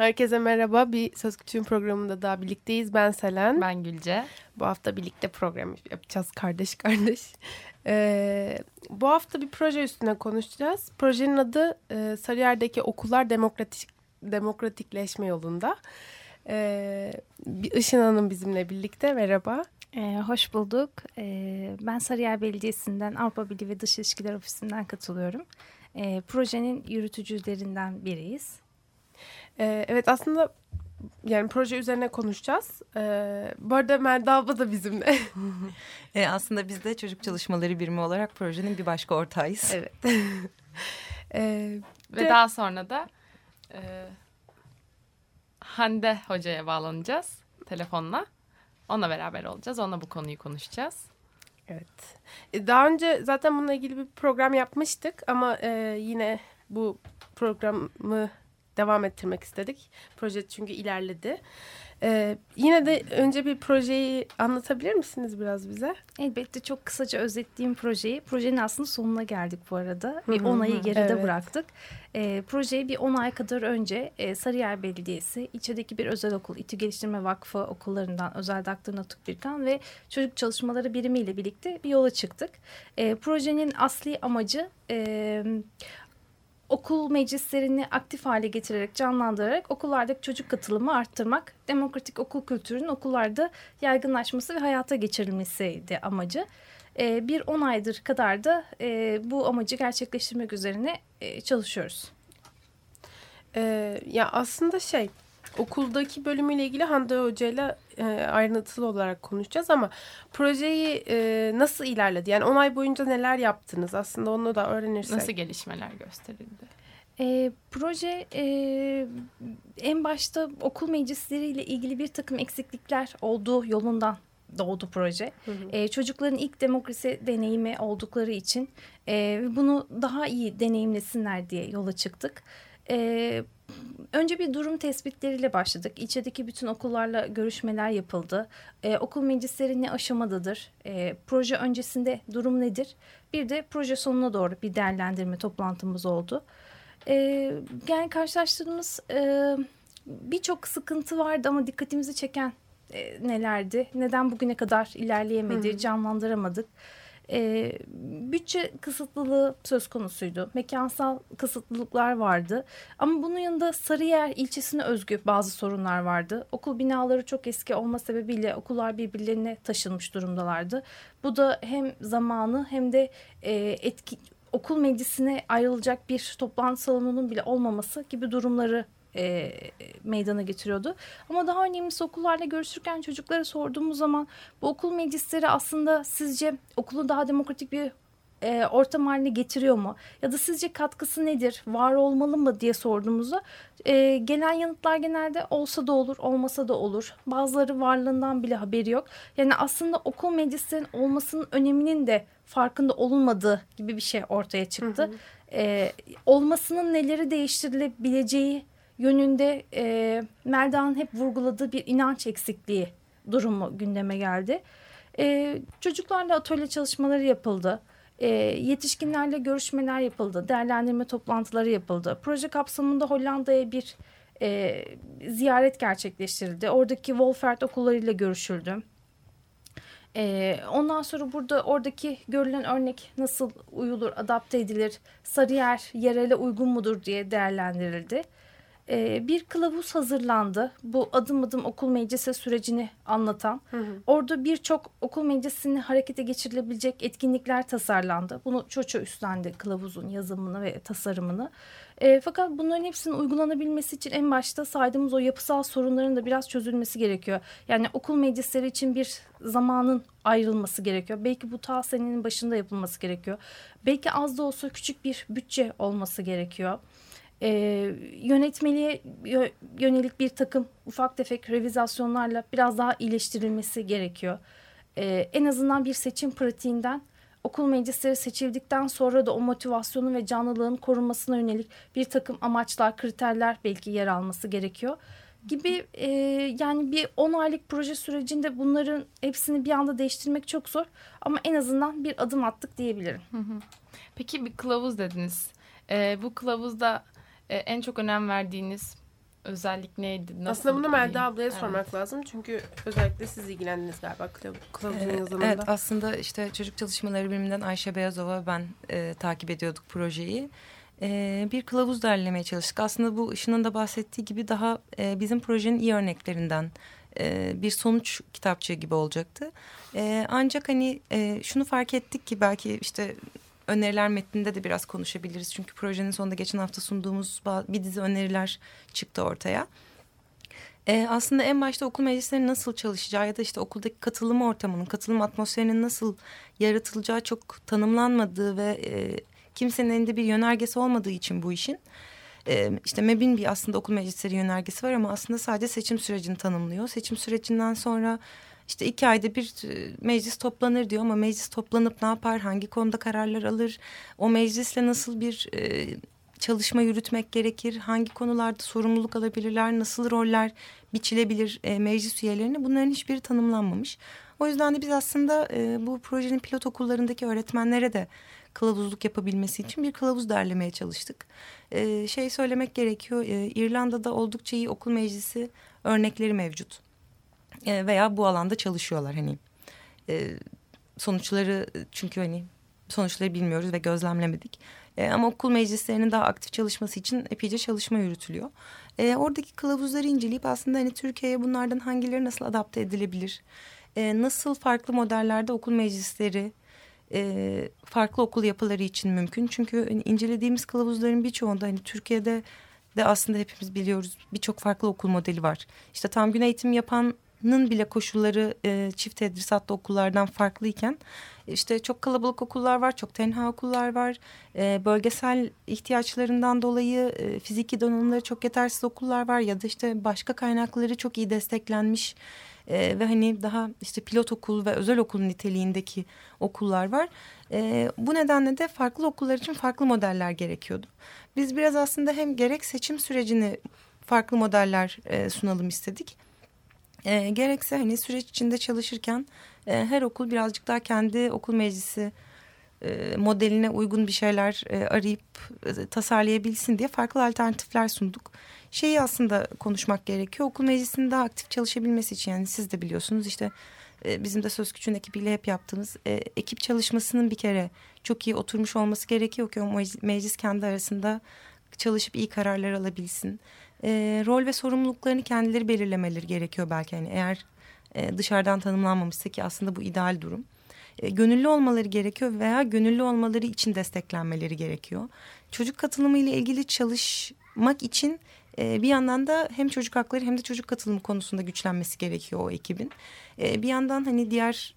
Herkese merhaba. Bir Söz Küçüğün programında daha birlikteyiz. Ben Selen. Ben Gülce. Bu hafta birlikte program yapacağız kardeş kardeş. Ee, bu hafta bir proje üstüne konuşacağız. Projenin adı e, Sarıyer'deki okullar demokratik demokratikleşme yolunda. Ee, bir Işın Hanım bizimle birlikte. Merhaba. Ee, hoş bulduk. Ee, ben Sarıyer Belediyesi'nden Avrupa Birliği ve Dış İlişkiler Ofisi'nden katılıyorum. Ee, projenin yürütücülerinden biriyiz. Ee, evet aslında yani proje üzerine konuşacağız. Ee, bu arada Melda abla da bizimle. e, aslında biz de çocuk çalışmaları birimi olarak projenin bir başka ortağıyız. Evet. ee, Ve de... daha sonra da e, Hande Hoca'ya bağlanacağız telefonla. Onunla beraber olacağız. Onunla bu konuyu konuşacağız. Evet. E, daha önce zaten bununla ilgili bir program yapmıştık ama e, yine bu programı devam ettirmek istedik. Proje çünkü ilerledi. Ee, yine de önce bir projeyi anlatabilir misiniz biraz bize? Elbette çok kısaca özetleyeyim projeyi. Projenin aslında sonuna geldik bu arada. Bir 10 ayı geride evet. bıraktık. E, projeyi bir 10 ay kadar önce e, Sarıyer Belediyesi, içerideki bir özel okul, İTÜ Geliştirme Vakfı okullarından Özel Daktır Natuk Birkan ve Çocuk Çalışmaları Birimi ile birlikte bir yola çıktık. E, projenin asli amacı... E, okul meclislerini aktif hale getirerek, canlandırarak okullardaki çocuk katılımı arttırmak, demokratik okul kültürünün okullarda yaygınlaşması ve hayata geçirilmesiydi amacı. E, bir 10 aydır kadar da e, bu amacı gerçekleştirmek üzerine e, çalışıyoruz. E, ya aslında şey okuldaki bölümüyle ilgili Hande Hoca ile ayrıntılı olarak konuşacağız ama projeyi e, nasıl ilerledi? Yani 10 ay boyunca neler yaptınız? Aslında onu da öğrenirsek. Nasıl gelişmeler gösterildi? E, proje e, en başta okul meclisleriyle ilgili bir takım eksiklikler olduğu yolundan doğdu proje. Hı hı. E, çocukların ilk demokrasi deneyimi oldukları için e, bunu daha iyi deneyimlesinler diye yola çıktık. E, önce bir durum tespitleriyle başladık. İçerideki bütün okullarla görüşmeler yapıldı. Ee, okul meclisleri ne aşamadadır? Ee, proje öncesinde durum nedir? Bir de proje sonuna doğru bir değerlendirme toplantımız oldu. Ee, yani karşılaştığımız e, birçok sıkıntı vardı ama dikkatimizi çeken e, nelerdi? Neden bugüne kadar ilerleyemedi, Hı. canlandıramadık? E, bütçe kısıtlılığı söz konusuydu. Mekansal kısıtlılıklar vardı. Ama bunun yanında Sarıyer ilçesine özgü bazı sorunlar vardı. Okul binaları çok eski olma sebebiyle okullar birbirlerine taşınmış durumdalardı. Bu da hem zamanı hem de e, etki okul meclisine ayrılacak bir toplantı salonunun bile olmaması gibi durumları e, meydana getiriyordu. Ama daha önemlisi okullarla görüşürken çocuklara sorduğumuz zaman bu okul meclisleri aslında sizce okulu daha demokratik bir e, ortam haline getiriyor mu? Ya da sizce katkısı nedir? Var olmalı mı diye sorduğumuzda e, gelen yanıtlar genelde olsa da olur, olmasa da olur. Bazıları varlığından bile haberi yok. Yani aslında okul meclislerinin olmasının öneminin de farkında olunmadığı gibi bir şey ortaya çıktı. Hı hı. E, olmasının neleri değiştirilebileceği yönünde e, Melda'nın hep vurguladığı bir inanç eksikliği durumu gündeme geldi. E, çocuklarla atölye çalışmaları yapıldı. E, yetişkinlerle görüşmeler yapıldı. Değerlendirme toplantıları yapıldı. Proje kapsamında Hollanda'ya bir e, ziyaret gerçekleştirildi. Oradaki Wolfert okullarıyla görüşüldü. Ee, ondan sonra burada oradaki görülen örnek nasıl uyulur, adapte edilir, Sarıyer yerele uygun mudur diye değerlendirildi e, bir kılavuz hazırlandı. Bu adım adım okul meclisi sürecini anlatan. Hı hı. Orada birçok okul meclisini harekete geçirilebilecek etkinlikler tasarlandı. Bunu Çoço üstlendi kılavuzun yazımını ve tasarımını. E, fakat bunların hepsinin uygulanabilmesi için en başta saydığımız o yapısal sorunların da biraz çözülmesi gerekiyor. Yani okul meclisleri için bir zamanın ayrılması gerekiyor. Belki bu ta senenin başında yapılması gerekiyor. Belki az da olsa küçük bir bütçe olması gerekiyor. E, yönetmeliğe yönelik bir takım ufak tefek revizasyonlarla biraz daha iyileştirilmesi gerekiyor. E, en azından bir seçim pratiğinden okul meclisleri seçildikten sonra da o motivasyonun ve canlılığın korunmasına yönelik bir takım amaçlar, kriterler belki yer alması gerekiyor gibi e, yani bir 10 aylık proje sürecinde bunların hepsini bir anda değiştirmek çok zor ama en azından bir adım attık diyebilirim. Peki bir kılavuz dediniz. Ee, bu kılavuzda e, en çok önem verdiğiniz özellik neydi? Nasıl Aslında bunu Melda ablaya evet. sormak lazım. Çünkü özellikle siz ilgilendiniz galiba kılavuzun ee, yazımında. Evet aslında işte çocuk çalışmaları biriminden Ayşe Beyazova ben e, takip ediyorduk projeyi. E, bir kılavuz derlemeye çalıştık. Aslında bu Işın'ın da bahsettiği gibi daha e, bizim projenin iyi örneklerinden e, bir sonuç kitapçığı gibi olacaktı. E, ancak hani e, şunu fark ettik ki belki işte öneriler metninde de biraz konuşabiliriz. Çünkü projenin sonunda geçen hafta sunduğumuz bir dizi öneriler çıktı ortaya. Ee, aslında en başta okul meclislerinin nasıl çalışacağı ya da işte okuldaki katılım ortamının, katılım atmosferinin nasıl yaratılacağı çok tanımlanmadığı ve e, kimsenin elinde bir yönergesi olmadığı için bu işin. E, işte MEB'in bir aslında okul meclisleri yönergesi var ama aslında sadece seçim sürecini tanımlıyor. Seçim sürecinden sonra işte iki ayda bir e, meclis toplanır diyor ama meclis toplanıp ne yapar, hangi konuda kararlar alır, o meclisle nasıl bir e, çalışma yürütmek gerekir, hangi konularda sorumluluk alabilirler, nasıl roller biçilebilir e, meclis üyelerine bunların hiçbiri tanımlanmamış. O yüzden de biz aslında e, bu projenin pilot okullarındaki öğretmenlere de kılavuzluk yapabilmesi için bir kılavuz derlemeye çalıştık. E, şey söylemek gerekiyor, e, İrlanda'da oldukça iyi okul meclisi örnekleri mevcut e, veya bu alanda çalışıyorlar hani e, sonuçları çünkü hani sonuçları bilmiyoruz ve gözlemlemedik. E, ama okul meclislerinin daha aktif çalışması için epeyce çalışma yürütülüyor. E, oradaki kılavuzları inceleyip aslında hani Türkiye'ye bunlardan hangileri nasıl adapte edilebilir? E, nasıl farklı modellerde okul meclisleri e, farklı okul yapıları için mümkün? Çünkü hani, incelediğimiz kılavuzların birçoğunda hani Türkiye'de de aslında hepimiz biliyoruz birçok farklı okul modeli var. İşte tam gün eğitim yapan nın bile koşulları e, çift tedrisatlı okullardan farklıyken işte çok kalabalık okullar var, çok tenha okullar var. E, bölgesel ihtiyaçlarından dolayı e, fiziki donanımları çok yetersiz okullar var ya da işte başka kaynakları çok iyi desteklenmiş e, ve hani daha işte pilot okul ve özel okul niteliğindeki okullar var. E, bu nedenle de farklı okullar için farklı modeller gerekiyordu. Biz biraz aslında hem gerek seçim sürecini farklı modeller e, sunalım istedik e, gerekse hani süreç içinde çalışırken e, her okul birazcık daha kendi okul meclisi e, modeline uygun bir şeyler e, arayıp e, tasarlayabilsin diye farklı alternatifler sunduk. Şeyi aslında konuşmak gerekiyor. Okul meclisinin daha aktif çalışabilmesi için yani siz de biliyorsunuz işte e, bizim de Söz Küçüğün ekibiyle hep yaptığımız e, ekip çalışmasının bir kere çok iyi oturmuş olması gerekiyor ki o meclis, kendi arasında çalışıp iyi kararlar alabilsin e, rol ve sorumluluklarını kendileri belirlemeleri gerekiyor belki. Yani eğer e, dışarıdan tanımlanmamışsa ki aslında bu ideal durum. E, gönüllü olmaları gerekiyor veya gönüllü olmaları için desteklenmeleri gerekiyor. Çocuk katılımı ile ilgili çalışmak için bir yandan da hem çocuk hakları hem de çocuk katılımı konusunda güçlenmesi gerekiyor o ekibin. Bir yandan hani diğer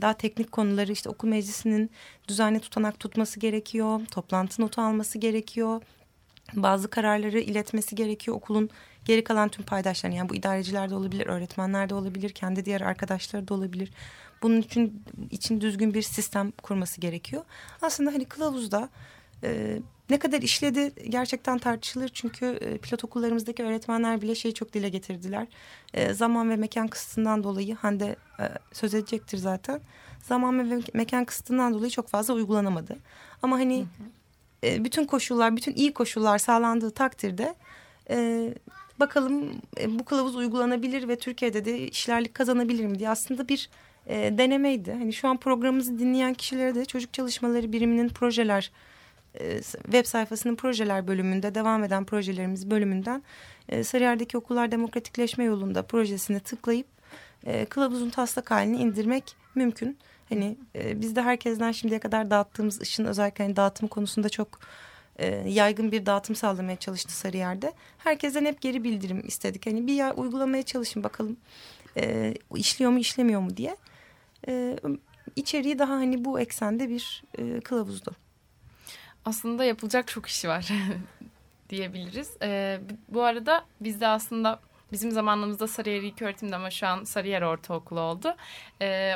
daha teknik konuları işte okul meclisinin düzenli tutanak tutması gerekiyor. Toplantı notu alması gerekiyor bazı kararları iletmesi gerekiyor okulun geri kalan tüm paydaşlarına. Yani bu idareciler de olabilir, öğretmenler de olabilir, kendi diğer arkadaşları da olabilir. Bunun için için düzgün bir sistem kurması gerekiyor. Aslında hani kılavuzda e, ne kadar işledi gerçekten tartışılır. Çünkü e, pilot okullarımızdaki öğretmenler bile şeyi çok dile getirdiler. E, zaman ve mekan kısıtından dolayı Hande e, söz edecektir zaten. Zaman ve mekan kısıtından dolayı çok fazla uygulanamadı. Ama hani hı hı e, bütün koşullar, bütün iyi koşullar sağlandığı takdirde e, bakalım e, bu kılavuz uygulanabilir ve Türkiye'de de işlerlik kazanabilir mi diye aslında bir e, denemeydi. Hani şu an programımızı dinleyen kişilere de çocuk çalışmaları biriminin projeler e, web sayfasının projeler bölümünde devam eden projelerimiz bölümünden e, Sarıyer'deki okullar demokratikleşme yolunda projesine tıklayıp e, kılavuzun taslak halini indirmek mümkün. Hani e, biz de herkesten şimdiye kadar dağıttığımız ışın özellikle hani dağıtım konusunda çok e, yaygın bir dağıtım sağlamaya çalıştı Sarıyer'de. Herkesten hep geri bildirim istedik. Hani bir ya uygulamaya çalışın bakalım e, işliyor mu işlemiyor mu diye. E, içeriği daha hani bu eksende bir e, kılavuzdu. Aslında yapılacak çok işi var. diyebiliriz. E, bu arada biz de aslında bizim zamanımızda Sarıyer İlköğretim'de ama şu an Sarıyer Ortaokulu oldu. E,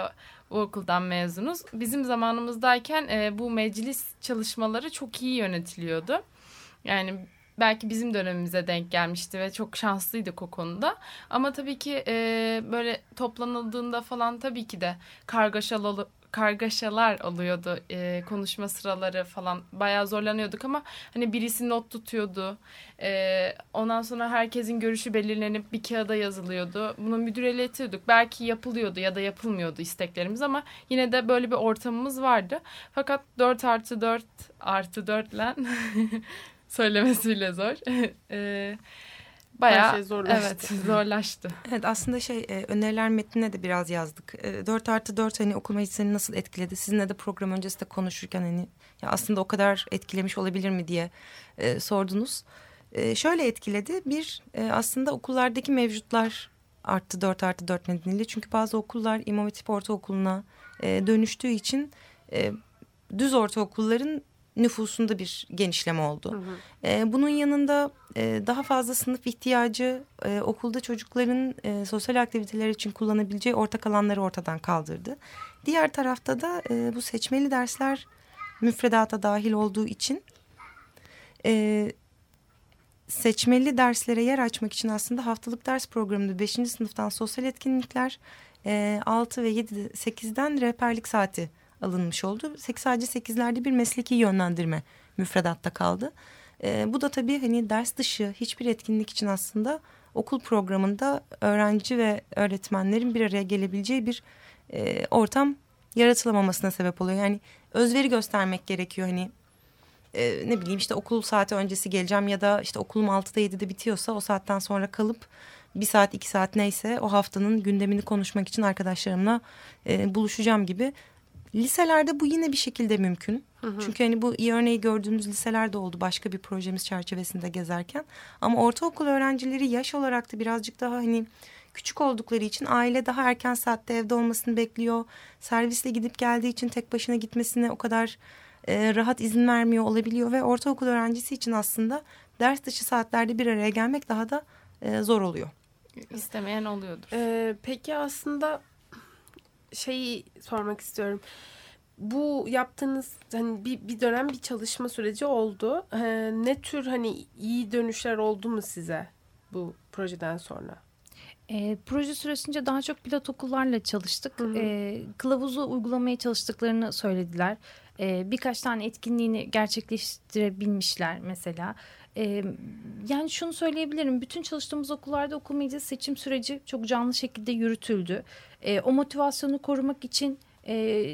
o okuldan mezunuz. Bizim zamanımızdayken e, bu meclis çalışmaları çok iyi yönetiliyordu. Yani belki bizim dönemimize denk gelmişti ve çok şanslıydık o konuda. Ama tabii ki e, böyle toplanıldığında falan tabii ki de kargaşalı kargaşalar oluyordu e, konuşma sıraları falan. Bayağı zorlanıyorduk ama hani birisi not tutuyordu. E, ondan sonra herkesin görüşü belirlenip bir kağıda yazılıyordu. Bunu müdüre iletiyorduk belki yapılıyordu ya da yapılmıyordu isteklerimiz ama yine de böyle bir ortamımız vardı. Fakat 4 artı 4 artı 4 ile söylemesiyle zor. E, Bayağı şey zorlaştı. Evet zorlaştı. Evet aslında şey e, öneriler metnine de biraz yazdık. E, 4 artı 4 hani okul meclisini nasıl etkiledi? Sizinle de program öncesinde konuşurken hani ya aslında o kadar etkilemiş olabilir mi diye e, sordunuz. E, şöyle etkiledi. Bir e, aslında okullardaki mevcutlar arttı 4 artı 4 nedeniyle. Çünkü bazı okullar İmam Hatip Ortaokulu'na e, dönüştüğü için e, düz ortaokulların nüfusunda bir genişleme oldu. Hı hı. E, bunun yanında e, daha fazla sınıf ihtiyacı e, okulda çocukların e, sosyal aktiviteler için kullanabileceği ortak alanları ortadan kaldırdı. Diğer tarafta da e, bu seçmeli dersler müfredata dahil olduğu için e, seçmeli derslere yer açmak için aslında haftalık ders programında 5. sınıftan sosyal etkinlikler e, 6 ve 7 8'den rehberlik saati alınmış oldu. Sadece sekizlerde bir mesleki yönlendirme müfredatta kaldı. E, bu da tabii hani ders dışı hiçbir etkinlik için aslında okul programında öğrenci ve öğretmenlerin bir araya gelebileceği bir e, ortam yaratılamamasına sebep oluyor. Yani özveri göstermek gerekiyor hani e, ne bileyim işte okul saati öncesi geleceğim ya da işte okulum 6'da 7'de bitiyorsa o saatten sonra kalıp bir saat iki saat neyse o haftanın gündemini konuşmak için arkadaşlarımla e, buluşacağım gibi Liselerde bu yine bir şekilde mümkün. Hı hı. Çünkü hani bu iyi örneği gördüğümüz liselerde oldu başka bir projemiz çerçevesinde gezerken. Ama ortaokul öğrencileri yaş olarak da birazcık daha hani küçük oldukları için aile daha erken saatte evde olmasını bekliyor. Servisle gidip geldiği için tek başına gitmesine o kadar e, rahat izin vermiyor olabiliyor. Ve ortaokul öğrencisi için aslında ders dışı saatlerde bir araya gelmek daha da e, zor oluyor. İstemeyen oluyordur. Ee, peki aslında şeyi sormak istiyorum. Bu yaptığınız hani bir, bir dönem bir çalışma süreci oldu. Ee, ne tür hani iyi dönüşler oldu mu size bu projeden sonra? E, proje süresince daha çok pilot okullarla çalıştık. Hı hı. E, kılavuzu uygulamaya çalıştıklarını söylediler. E, birkaç tane etkinliğini gerçekleştirebilmişler mesela. Yani şunu söyleyebilirim. Bütün çalıştığımız okullarda okul seçim süreci çok canlı şekilde yürütüldü. O motivasyonu korumak için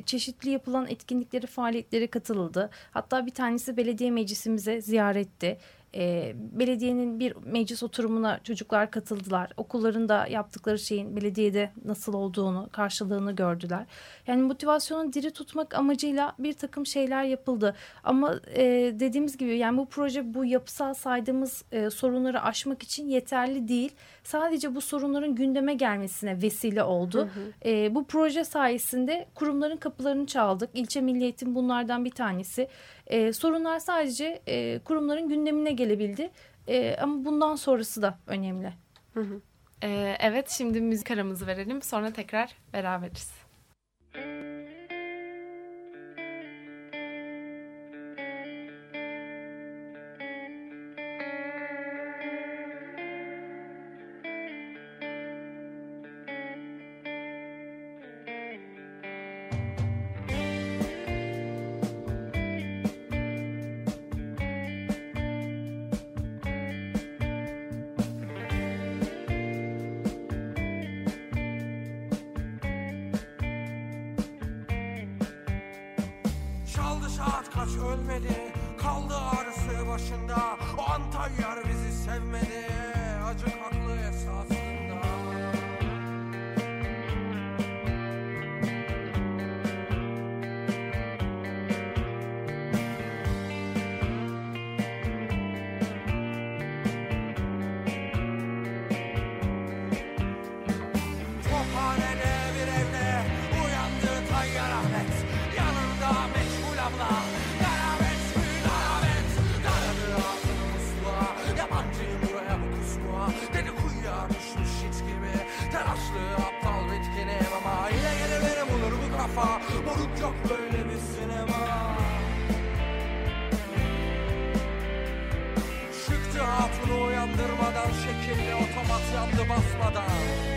çeşitli yapılan etkinlikleri, faaliyetlere katılıldı. Hatta bir tanesi belediye meclisimize ziyaretti e, belediyenin bir meclis oturumuna çocuklar katıldılar. Okullarında yaptıkları şeyin belediyede nasıl olduğunu, karşılığını gördüler. Yani motivasyonu diri tutmak amacıyla bir takım şeyler yapıldı. Ama e, dediğimiz gibi yani bu proje bu yapısal saydığımız e, sorunları aşmak için yeterli değil. Sadece bu sorunların gündeme gelmesine vesile oldu. Hı hı. E, bu proje sayesinde kurumların kapılarını çaldık. İlçe Milli Eğitim bunlardan bir tanesi. E, sorunlar sadece e, kurumların gündemine gelebildi. E, ama bundan sonrası da önemli. Hı hı. E, evet şimdi müzik aramızı verelim sonra tekrar beraberiz. Ölmedi? Kaldı ağrısı başında. O Antalya bizi sevmedi. Acı haklı Yok böyle bir sinema. Çıktı hatunu uyandırmadan Şekilli otomat yandı basmadan.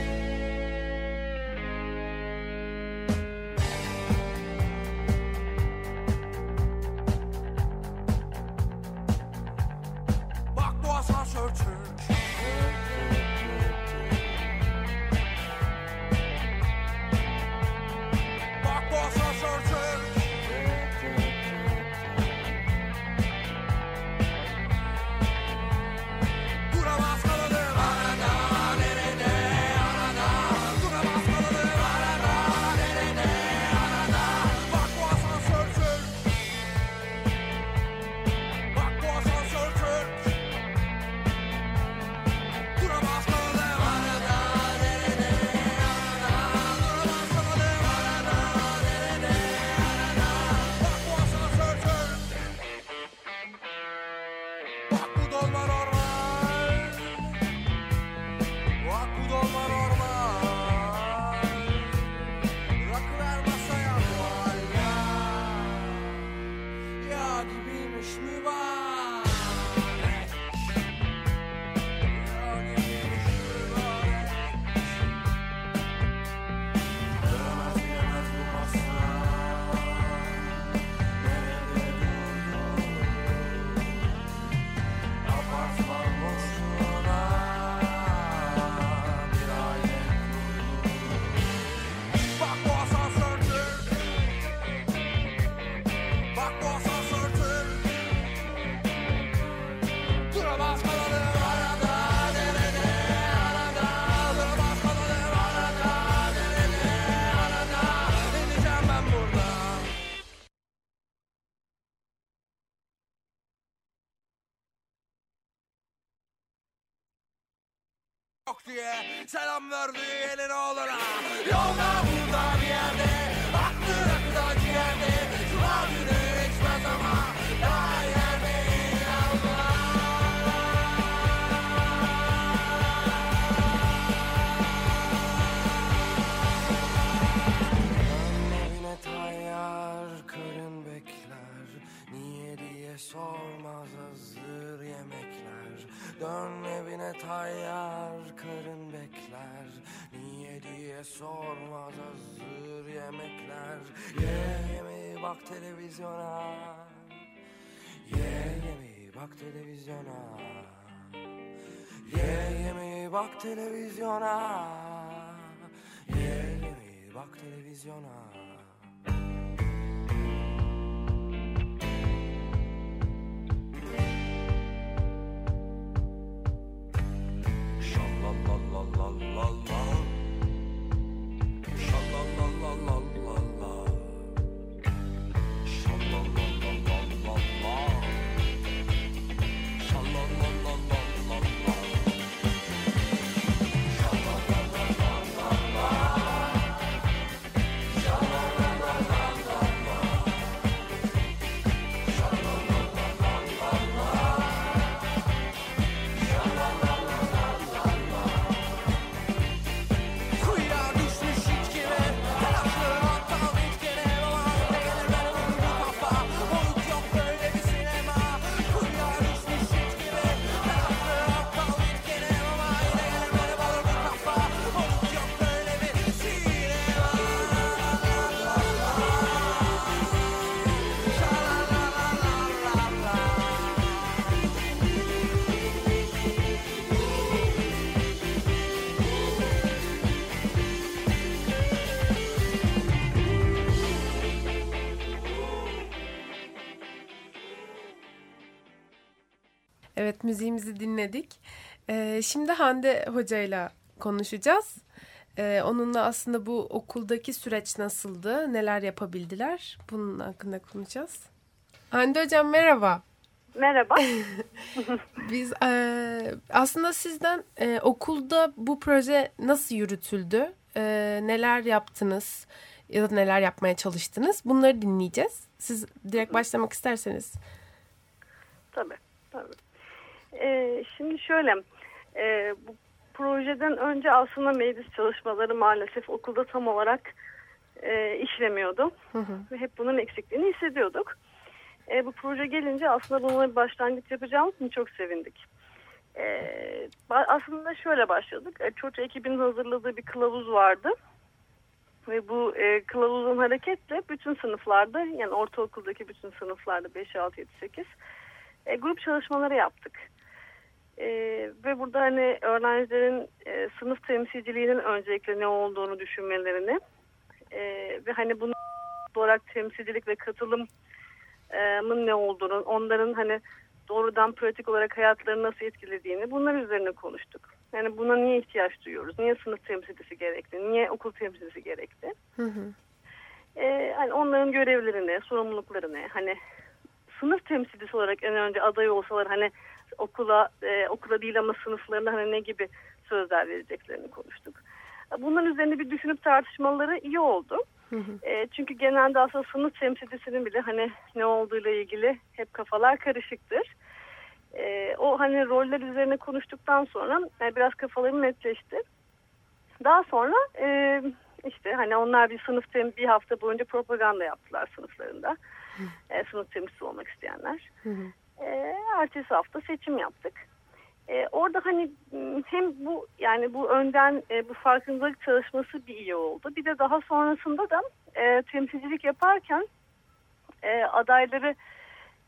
Yok diye selam verdi elin oğluna Yolda burada bir yerde aklı rakıda ciğerde. Cuma günü içmez ama daha tayyar karın bekler. Niye diye yemekler Dön evine tayyar karın bekler. Niye diye sormaz hazır yemekler. Ye yemeği bak televizyona. Ye yemeği bak televizyona. Ye yemeği bak televizyona. Ye yemeği bak televizyona müziğimizi dinledik. Ee, şimdi Hande Hoca'yla konuşacağız. Ee, onunla aslında bu okuldaki süreç nasıldı, neler yapabildiler bunun hakkında konuşacağız. Hande Hocam merhaba. Merhaba. Biz e, aslında sizden e, okulda bu proje nasıl yürütüldü, e, neler yaptınız ya da neler yapmaya çalıştınız bunları dinleyeceğiz. Siz direkt başlamak isterseniz. tabii, tabii. Ee, şimdi şöyle, e, bu projeden önce aslında meclis çalışmaları maalesef okulda tam olarak e, işlemiyordu. Ve hep bunun eksikliğini hissediyorduk. E, bu proje gelince aslında bununla bir başlangıç yapacağımız için çok sevindik. Ba- aslında şöyle başladık. E, Çocuk ekibinin hazırladığı bir kılavuz vardı. Ve bu e, kılavuzun hareketle bütün sınıflarda yani ortaokuldaki bütün sınıflarda 5, 6, 7, 8 e, grup çalışmaları yaptık. E, ve burada hani öğrencilerin e, sınıf temsilciliğinin öncelikle ne olduğunu düşünmelerini e, ve hani bunun olarak temsilcilik ve katılımın ne olduğunu, onların hani doğrudan pratik olarak hayatlarını nasıl etkilediğini bunlar üzerine konuştuk. Yani buna niye ihtiyaç duyuyoruz? Niye sınıf temsilcisi gerekli? Niye okul temsilcisi gerekli? Hı hı. Ee, hani onların görevlerini, sorumluluklarını, hani sınıf temsilcisi olarak en önce aday olsalar hani okula e, okula değil ama sınıflarına hani ne gibi sözler vereceklerini konuştuk. Bunların üzerine bir düşünüp tartışmaları iyi oldu. Hı hı. E, çünkü genelde aslında sınıf temsilcisinin bile hani ne olduğuyla ilgili hep kafalar karışıktır. E, o hani roller üzerine konuştuktan sonra e, biraz kafalarım netleşti. Daha sonra e, işte hani onlar bir sınıf tem bir hafta boyunca propaganda yaptılar sınıflarında. E, sınıf temsilcisi olmak isteyenler. Hı hı. E, ertesi hafta seçim yaptık. E, orada hani m, hem bu yani bu önden e, bu farkındalık çalışması bir iyi oldu. Bir de daha sonrasında da e, temsilcilik yaparken e, adayları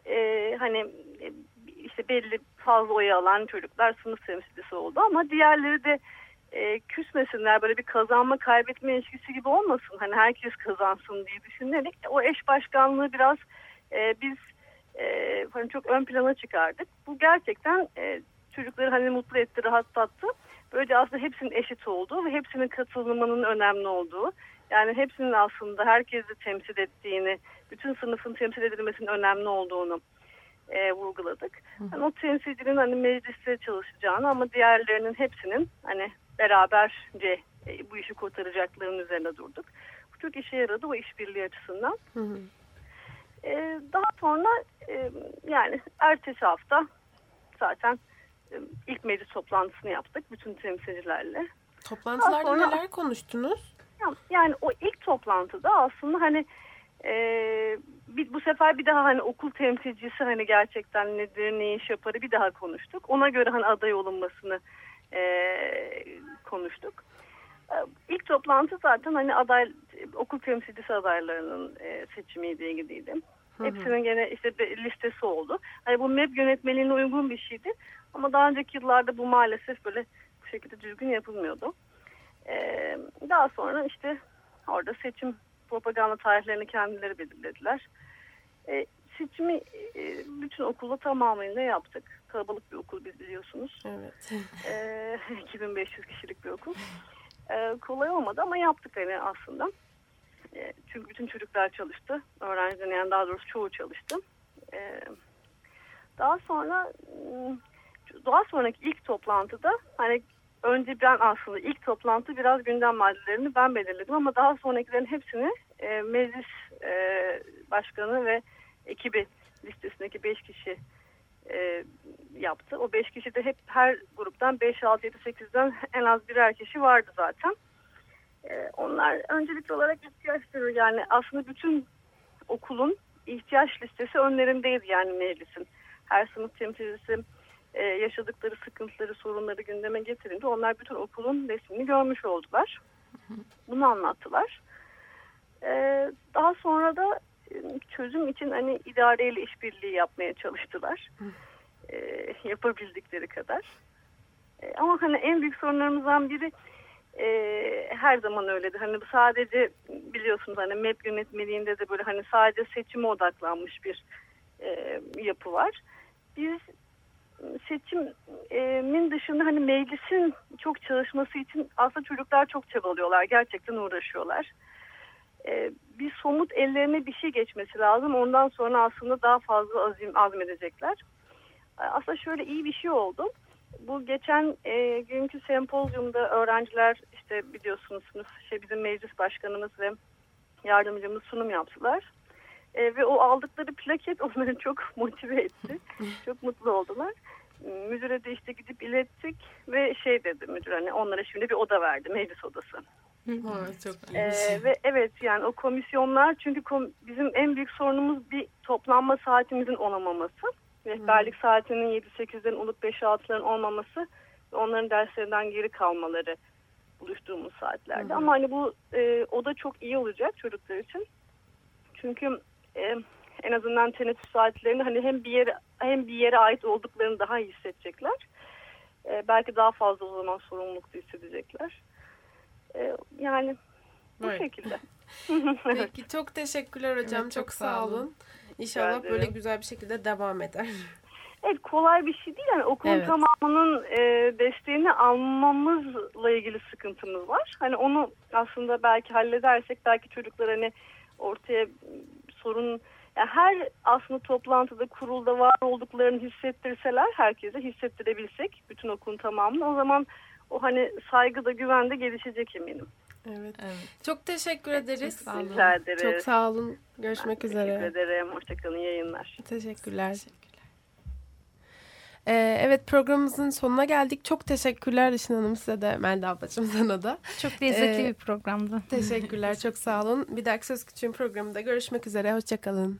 e, hani e, işte belli fazla oy alan çocuklar sınıf temsilcisi oldu ama diğerleri de e, küsmesinler böyle bir kazanma kaybetme ilişkisi gibi olmasın. Hani herkes kazansın diye düşünerek o eş başkanlığı biraz e, biz e, hani çok ön plana çıkardık. Bu gerçekten e, çocukları hani mutlu etti, rahatlattı. Böylece aslında hepsinin eşit olduğu ve hepsinin katılımının önemli olduğu. Yani hepsinin aslında herkesi temsil ettiğini, bütün sınıfın temsil edilmesinin önemli olduğunu e, vurguladık. Yani o temsilcinin hani mecliste çalışacağını ama diğerlerinin hepsinin hani beraberce e, bu işi kurtaracaklarının üzerine durduk. Bu çok işe yaradı o işbirliği açısından. Hı hı. E, daha sonra e, yani ertesi hafta zaten e, ilk meclis toplantısını yaptık bütün temsilcilerle. Toplantılarda sonra- neler konuştunuz? Ya- Yani o ilk toplantıda aslında hani e, bir, bu sefer bir daha hani okul temsilcisi hani gerçekten nedir, ne iş yaparı bir daha konuştuk. Ona göre hani aday olunmasını e, konuştuk. E, İlk toplantı zaten hani aday okul temsilcisi adaylarının e, seçimiyle ilgiliydi. Hı hı. Hepsinin gene işte bir listesi oldu. Hani bu MEP yönetmeliğine uygun bir şeydi. Ama daha önceki yıllarda bu maalesef böyle bu şekilde düzgün yapılmıyordu. Ee, daha sonra işte orada seçim propaganda tarihlerini kendileri belirlediler. Ee, seçimi e, bütün okulda tamamıyla yaptık. Kalabalık bir okul biz biliyorsunuz. Evet. Ee, 2500 kişilik bir okul. Ee, kolay olmadı ama yaptık hani aslında. Ee, çünkü bütün çocuklar çalıştı. Öğrencilerin yani daha doğrusu çoğu çalıştı. Ee, daha sonra ım, daha sonraki ilk toplantıda hani önce ben aslında ilk toplantı biraz gündem maddelerini ben belirledim ama daha sonrakilerin hepsini e, meclis e, başkanı ve ekibi listesindeki 5 kişi e, yaptı. O 5 kişi de hep her gruptan 5, 6, 7, 8'den en az birer kişi vardı zaten. E, onlar öncelikli olarak ihtiyaçları yani aslında bütün okulun ihtiyaç listesi önlerindeydi yani meclisin. Her sınıf temsilcisi e, yaşadıkları sıkıntıları, sorunları gündeme getirince onlar bütün okulun resmini görmüş oldular. Bunu anlattılar. E, daha sonra da çözüm için hani idareyle işbirliği yapmaya çalıştılar. E, yapabildikleri kadar. E, ama hani en büyük sorunlarımızdan biri e, her zaman öyledir. Hani sadece biliyorsunuz hani MEP yönetmeliğinde de böyle hani sadece seçime odaklanmış bir e, yapı var. Biz seçimin dışında hani meclisin çok çalışması için aslında çocuklar çok çabalıyorlar. Gerçekten uğraşıyorlar. Ee, bir somut ellerine bir şey geçmesi lazım. Ondan sonra aslında daha fazla azim azmedecekler. Ee, Aslında şöyle iyi bir şey oldu. Bu geçen e, günkü sempozyumda öğrenciler işte biliyorsunuz şey bizim meclis başkanımız ve yardımcımız sunum yaptılar. E, ve o aldıkları plaket onları çok motive etti. çok mutlu oldular. Müdüre de işte gidip ilettik ve şey dedi müdür hani onlara şimdi bir oda verdi meclis odası. Ha, çok. Ee, ve evet yani o komisyonlar çünkü kom- bizim en büyük sorunumuz bir toplanma saatimizin olamaması. Rehberlik saatinin 7-8'lerin olup 5-6'ların olmaması ve onların derslerinden geri kalmaları buluştuğumuz saatlerde. Ama hani bu e, o da çok iyi olacak çocuklar için. Çünkü e, en azından teneffüs saatlerinde hani hem bir yere hem bir yere ait olduklarını daha iyi hissedecekler. E, belki daha fazla o zaman sorumluluk da hissedecekler. E, yani bu Evet. şekilde. Peki çok teşekkürler hocam. Evet, çok, çok sağ olun. olun. İnşallah böyle güzel bir şekilde devam eder. Evet kolay bir şey değil. Yani okulun Evet. tamamının e, desteğini almamızla ilgili sıkıntımız var. Hani onu aslında belki halledersek belki çocuklar hani ortaya sorun yani her aslında toplantıda kurulda var olduklarını hissettirseler herkese hissettirebilsek bütün okulun tamamını o zaman o hani saygı da güven de gelişecek eminim. Evet. Evet. Çok teşekkür ederiz. sağ olun. Rica ederiz. Çok sağ olun. Görüşmek Teşekkür üzere. ederim. Hoşçakalın. yayınlar. Teşekkürler. Ee, evet programımızın sonuna geldik. Çok teşekkürler Işın Hanım size de Melda ablacığım sana da. Çok lezzetli Ee, bir programdı. Teşekkürler çok sağ olun. Bir dahaki Söz Küçüğün programında görüşmek üzere. Hoşçakalın.